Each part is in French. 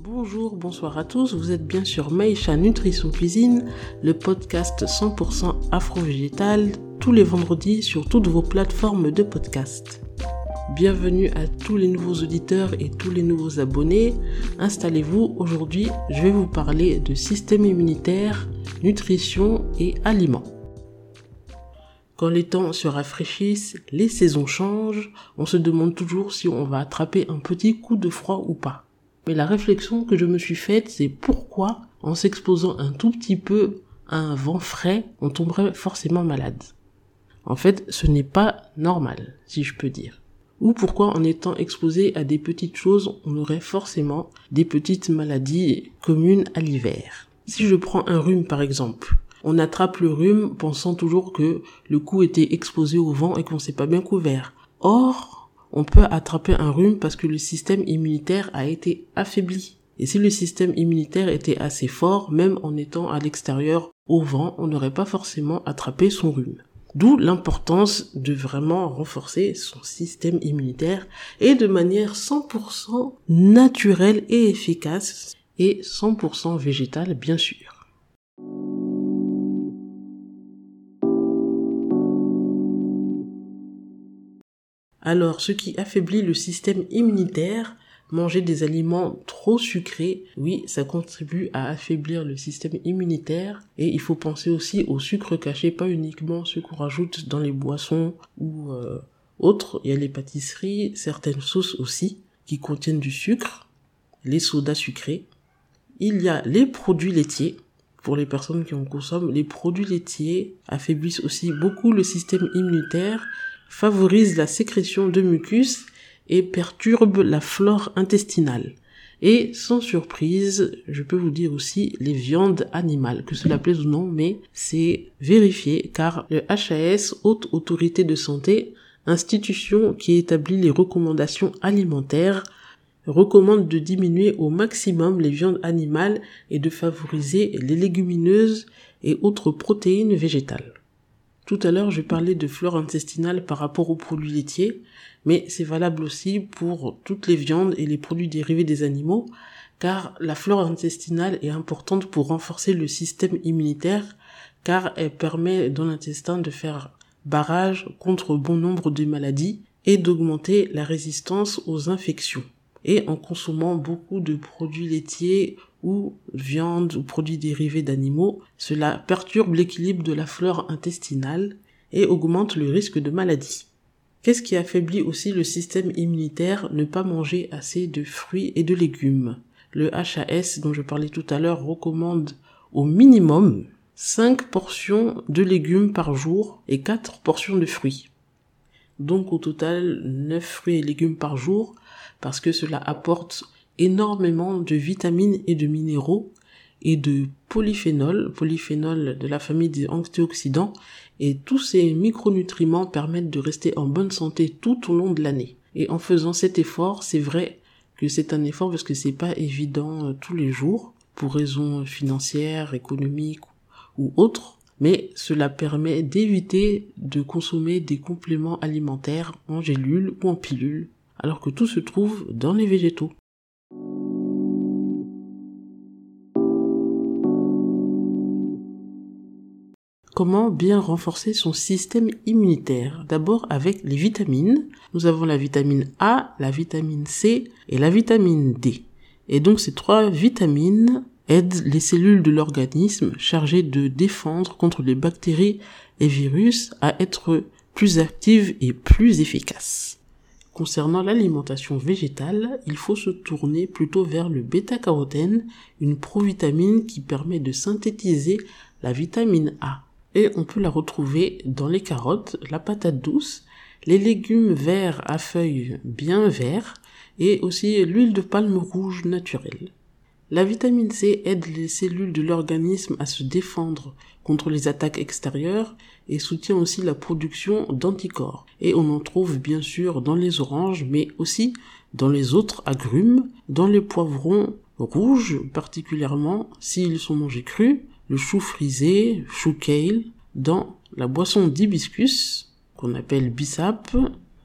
Bonjour, bonsoir à tous, vous êtes bien sur Maïcha Nutrition Cuisine, le podcast 100% afro-végétal, tous les vendredis sur toutes vos plateformes de podcast. Bienvenue à tous les nouveaux auditeurs et tous les nouveaux abonnés. Installez-vous, aujourd'hui je vais vous parler de système immunitaire, nutrition et aliments. Quand les temps se rafraîchissent, les saisons changent, on se demande toujours si on va attraper un petit coup de froid ou pas. Mais la réflexion que je me suis faite, c'est pourquoi, en s'exposant un tout petit peu à un vent frais, on tomberait forcément malade? En fait, ce n'est pas normal, si je peux dire. Ou pourquoi en étant exposé à des petites choses, on aurait forcément des petites maladies communes à l'hiver? Si je prends un rhume par exemple, on attrape le rhume pensant toujours que le cou était exposé au vent et qu'on s'est pas bien couvert. Or, on peut attraper un rhume parce que le système immunitaire a été affaibli. Et si le système immunitaire était assez fort, même en étant à l'extérieur au vent, on n'aurait pas forcément attrapé son rhume. D'où l'importance de vraiment renforcer son système immunitaire et de manière 100% naturelle et efficace et 100% végétale bien sûr. Alors, ce qui affaiblit le système immunitaire, manger des aliments trop sucrés, oui, ça contribue à affaiblir le système immunitaire. Et il faut penser aussi au sucre caché, pas uniquement ce qu'on rajoute dans les boissons ou euh, autres. Il y a les pâtisseries, certaines sauces aussi qui contiennent du sucre, les sodas sucrés. Il y a les produits laitiers. Pour les personnes qui en consomment, les produits laitiers affaiblissent aussi beaucoup le système immunitaire favorise la sécrétion de mucus et perturbe la flore intestinale. Et sans surprise, je peux vous dire aussi les viandes animales, que cela plaise ou non, mais c'est vérifié car le HAS, Haute Autorité de Santé, institution qui établit les recommandations alimentaires, recommande de diminuer au maximum les viandes animales et de favoriser les légumineuses et autres protéines végétales. Tout à l'heure, je parlais de flore intestinale par rapport aux produits laitiers, mais c'est valable aussi pour toutes les viandes et les produits dérivés des animaux, car la flore intestinale est importante pour renforcer le système immunitaire, car elle permet dans l'intestin de faire barrage contre bon nombre de maladies et d'augmenter la résistance aux infections. Et en consommant beaucoup de produits laitiers ou viande ou produits dérivés d'animaux, cela perturbe l'équilibre de la flore intestinale et augmente le risque de maladie. Qu'est-ce qui affaiblit aussi le système immunitaire? Ne pas manger assez de fruits et de légumes. Le HAS dont je parlais tout à l'heure recommande au minimum 5 portions de légumes par jour et 4 portions de fruits. Donc au total 9 fruits et légumes par jour parce que cela apporte énormément de vitamines et de minéraux et de polyphénols, polyphénols de la famille des antioxydants, et tous ces micronutriments permettent de rester en bonne santé tout au long de l'année. Et en faisant cet effort, c'est vrai que c'est un effort parce que c'est pas évident euh, tous les jours, pour raisons financières, économiques ou autres, mais cela permet d'éviter de consommer des compléments alimentaires en gélules ou en pilules, alors que tout se trouve dans les végétaux. Comment bien renforcer son système immunitaire? D'abord avec les vitamines. Nous avons la vitamine A, la vitamine C et la vitamine D. Et donc ces trois vitamines aident les cellules de l'organisme chargées de défendre contre les bactéries et virus à être plus actives et plus efficaces. Concernant l'alimentation végétale, il faut se tourner plutôt vers le bêta-carotène, une provitamine qui permet de synthétiser la vitamine A et on peut la retrouver dans les carottes, la patate douce, les légumes verts à feuilles bien verts et aussi l'huile de palme rouge naturelle. La vitamine C aide les cellules de l'organisme à se défendre contre les attaques extérieures et soutient aussi la production d'anticorps. Et on en trouve bien sûr dans les oranges, mais aussi dans les autres agrumes, dans les poivrons rouges particulièrement s'ils sont mangés crus, le chou frisé, chou kale, dans la boisson d'hibiscus, qu'on appelle bissap,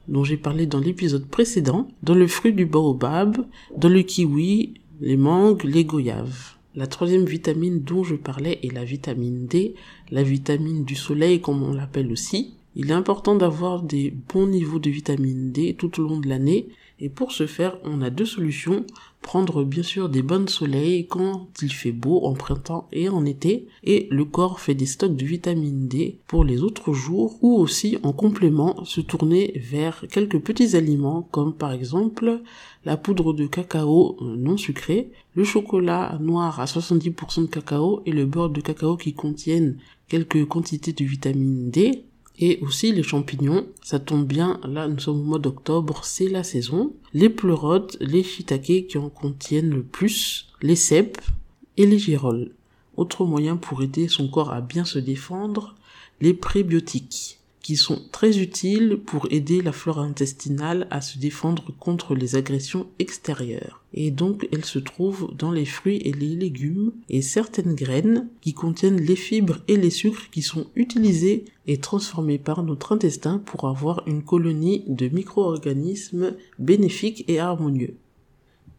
dont j'ai parlé dans l'épisode précédent, dans le fruit du baobab, dans le kiwi, les mangues, les goyaves. La troisième vitamine dont je parlais est la vitamine D, la vitamine du soleil comme on l'appelle aussi. Il est important d'avoir des bons niveaux de vitamine D tout au long de l'année et pour ce faire, on a deux solutions. Prendre bien sûr des bonnes soleils quand il fait beau en printemps et en été. Et le corps fait des stocks de vitamine D pour les autres jours. Ou aussi en complément se tourner vers quelques petits aliments comme par exemple la poudre de cacao non sucré, le chocolat noir à 70% de cacao et le beurre de cacao qui contiennent quelques quantités de vitamine D et aussi les champignons, ça tombe bien, là nous sommes au mois d'octobre, c'est la saison. Les pleurotes, les shiitake qui en contiennent le plus, les cèpes et les girolles. Autre moyen pour aider son corps à bien se défendre, les prébiotiques qui sont très utiles pour aider la flore intestinale à se défendre contre les agressions extérieures. Et donc, elles se trouvent dans les fruits et les légumes et certaines graines qui contiennent les fibres et les sucres qui sont utilisés et transformés par notre intestin pour avoir une colonie de micro-organismes bénéfiques et harmonieux.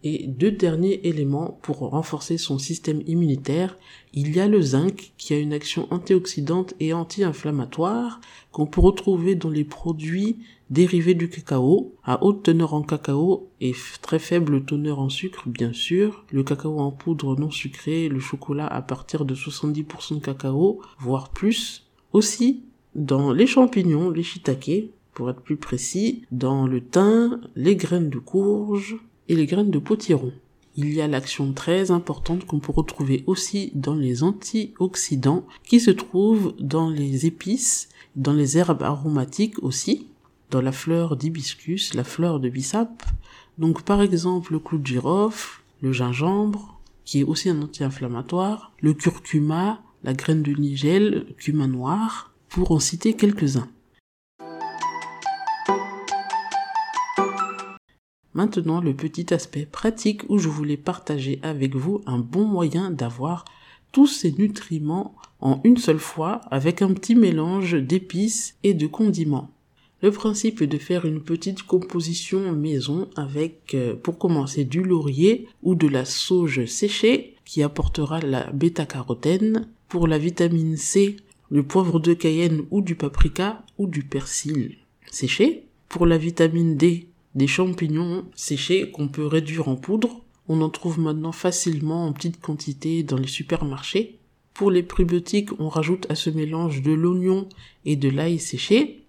Et deux derniers éléments pour renforcer son système immunitaire, il y a le zinc qui a une action antioxydante et anti-inflammatoire qu'on peut retrouver dans les produits dérivés du cacao, à haute teneur en cacao et très faible teneur en sucre bien sûr, le cacao en poudre non sucré, le chocolat à partir de 70% de cacao, voire plus. Aussi, dans les champignons, les shiitake, pour être plus précis, dans le thym, les graines de courge, et les graines de potiron. Il y a l'action très importante qu'on peut retrouver aussi dans les antioxydants qui se trouvent dans les épices, dans les herbes aromatiques aussi, dans la fleur d'hibiscus, la fleur de bissap. Donc par exemple le clou de girofle, le gingembre, qui est aussi un anti-inflammatoire, le curcuma, la graine de nigel, le cumin noir, pour en citer quelques-uns. Maintenant, le petit aspect pratique où je voulais partager avec vous un bon moyen d'avoir tous ces nutriments en une seule fois avec un petit mélange d'épices et de condiments. Le principe est de faire une petite composition maison avec, euh, pour commencer, du laurier ou de la sauge séchée qui apportera la bêta-carotène. Pour la vitamine C, le poivre de cayenne ou du paprika ou du persil séché. Pour la vitamine D, des champignons séchés qu'on peut réduire en poudre. On en trouve maintenant facilement en petite quantité dans les supermarchés. Pour les prébiotiques, on rajoute à ce mélange de l'oignon et de l'ail séché.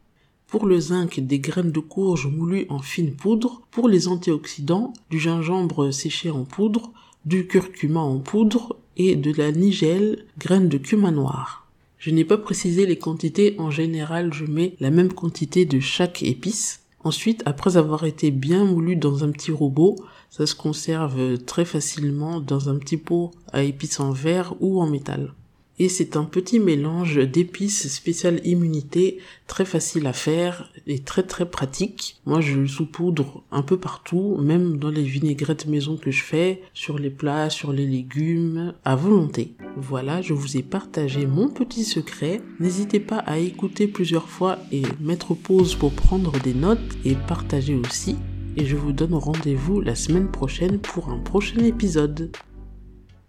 Pour le zinc, des graines de courge moulues en fine poudre. Pour les antioxydants, du gingembre séché en poudre, du curcuma en poudre et de la nigelle, graines de cumin noir. Je n'ai pas précisé les quantités, en général je mets la même quantité de chaque épice. Ensuite, après avoir été bien moulu dans un petit robot, ça se conserve très facilement dans un petit pot à épices en verre ou en métal et c'est un petit mélange d'épices spéciales immunité très facile à faire et très très pratique. Moi je le saupoudre un peu partout, même dans les vinaigrettes maison que je fais, sur les plats, sur les légumes, à volonté. Voilà, je vous ai partagé mon petit secret. N'hésitez pas à écouter plusieurs fois et mettre pause pour prendre des notes et partager aussi. Et je vous donne rendez-vous la semaine prochaine pour un prochain épisode.